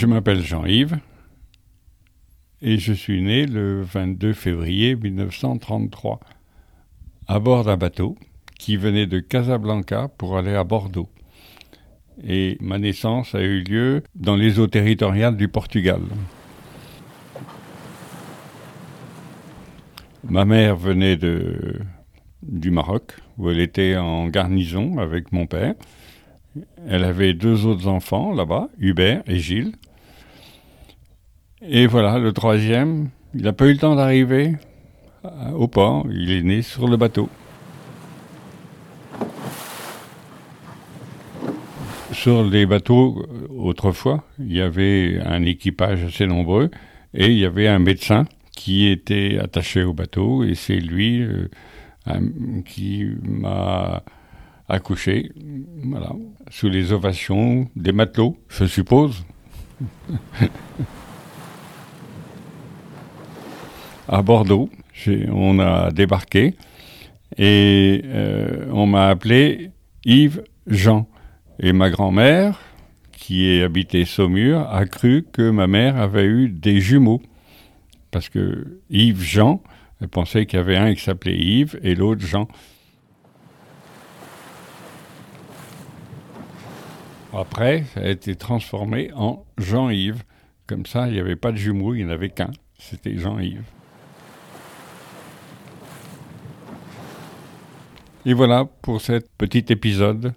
Je m'appelle Jean-Yves et je suis né le 22 février 1933 à bord d'un bateau qui venait de Casablanca pour aller à Bordeaux. Et ma naissance a eu lieu dans les eaux territoriales du Portugal. Ma mère venait du Maroc, où elle était en garnison avec mon père. Elle avait deux autres enfants là-bas, Hubert et Gilles. Et voilà, le troisième, il n'a pas eu le temps d'arriver au port, il est né sur le bateau. Sur les bateaux, autrefois, il y avait un équipage assez nombreux et il y avait un médecin qui était attaché au bateau et c'est lui euh, qui m'a accouché, voilà, sous les ovations des matelots, je suppose. à Bordeaux, on a débarqué et euh, on m'a appelé Yves Jean. Et ma grand-mère, qui habitée Saumur, a cru que ma mère avait eu des jumeaux. Parce que Yves Jean, elle pensait qu'il y avait un qui s'appelait Yves et l'autre Jean. Après, ça a été transformé en Jean-Yves. Comme ça, il n'y avait pas de jumeaux, il n'y en avait qu'un. C'était Jean-Yves. Et voilà pour cet petit épisode.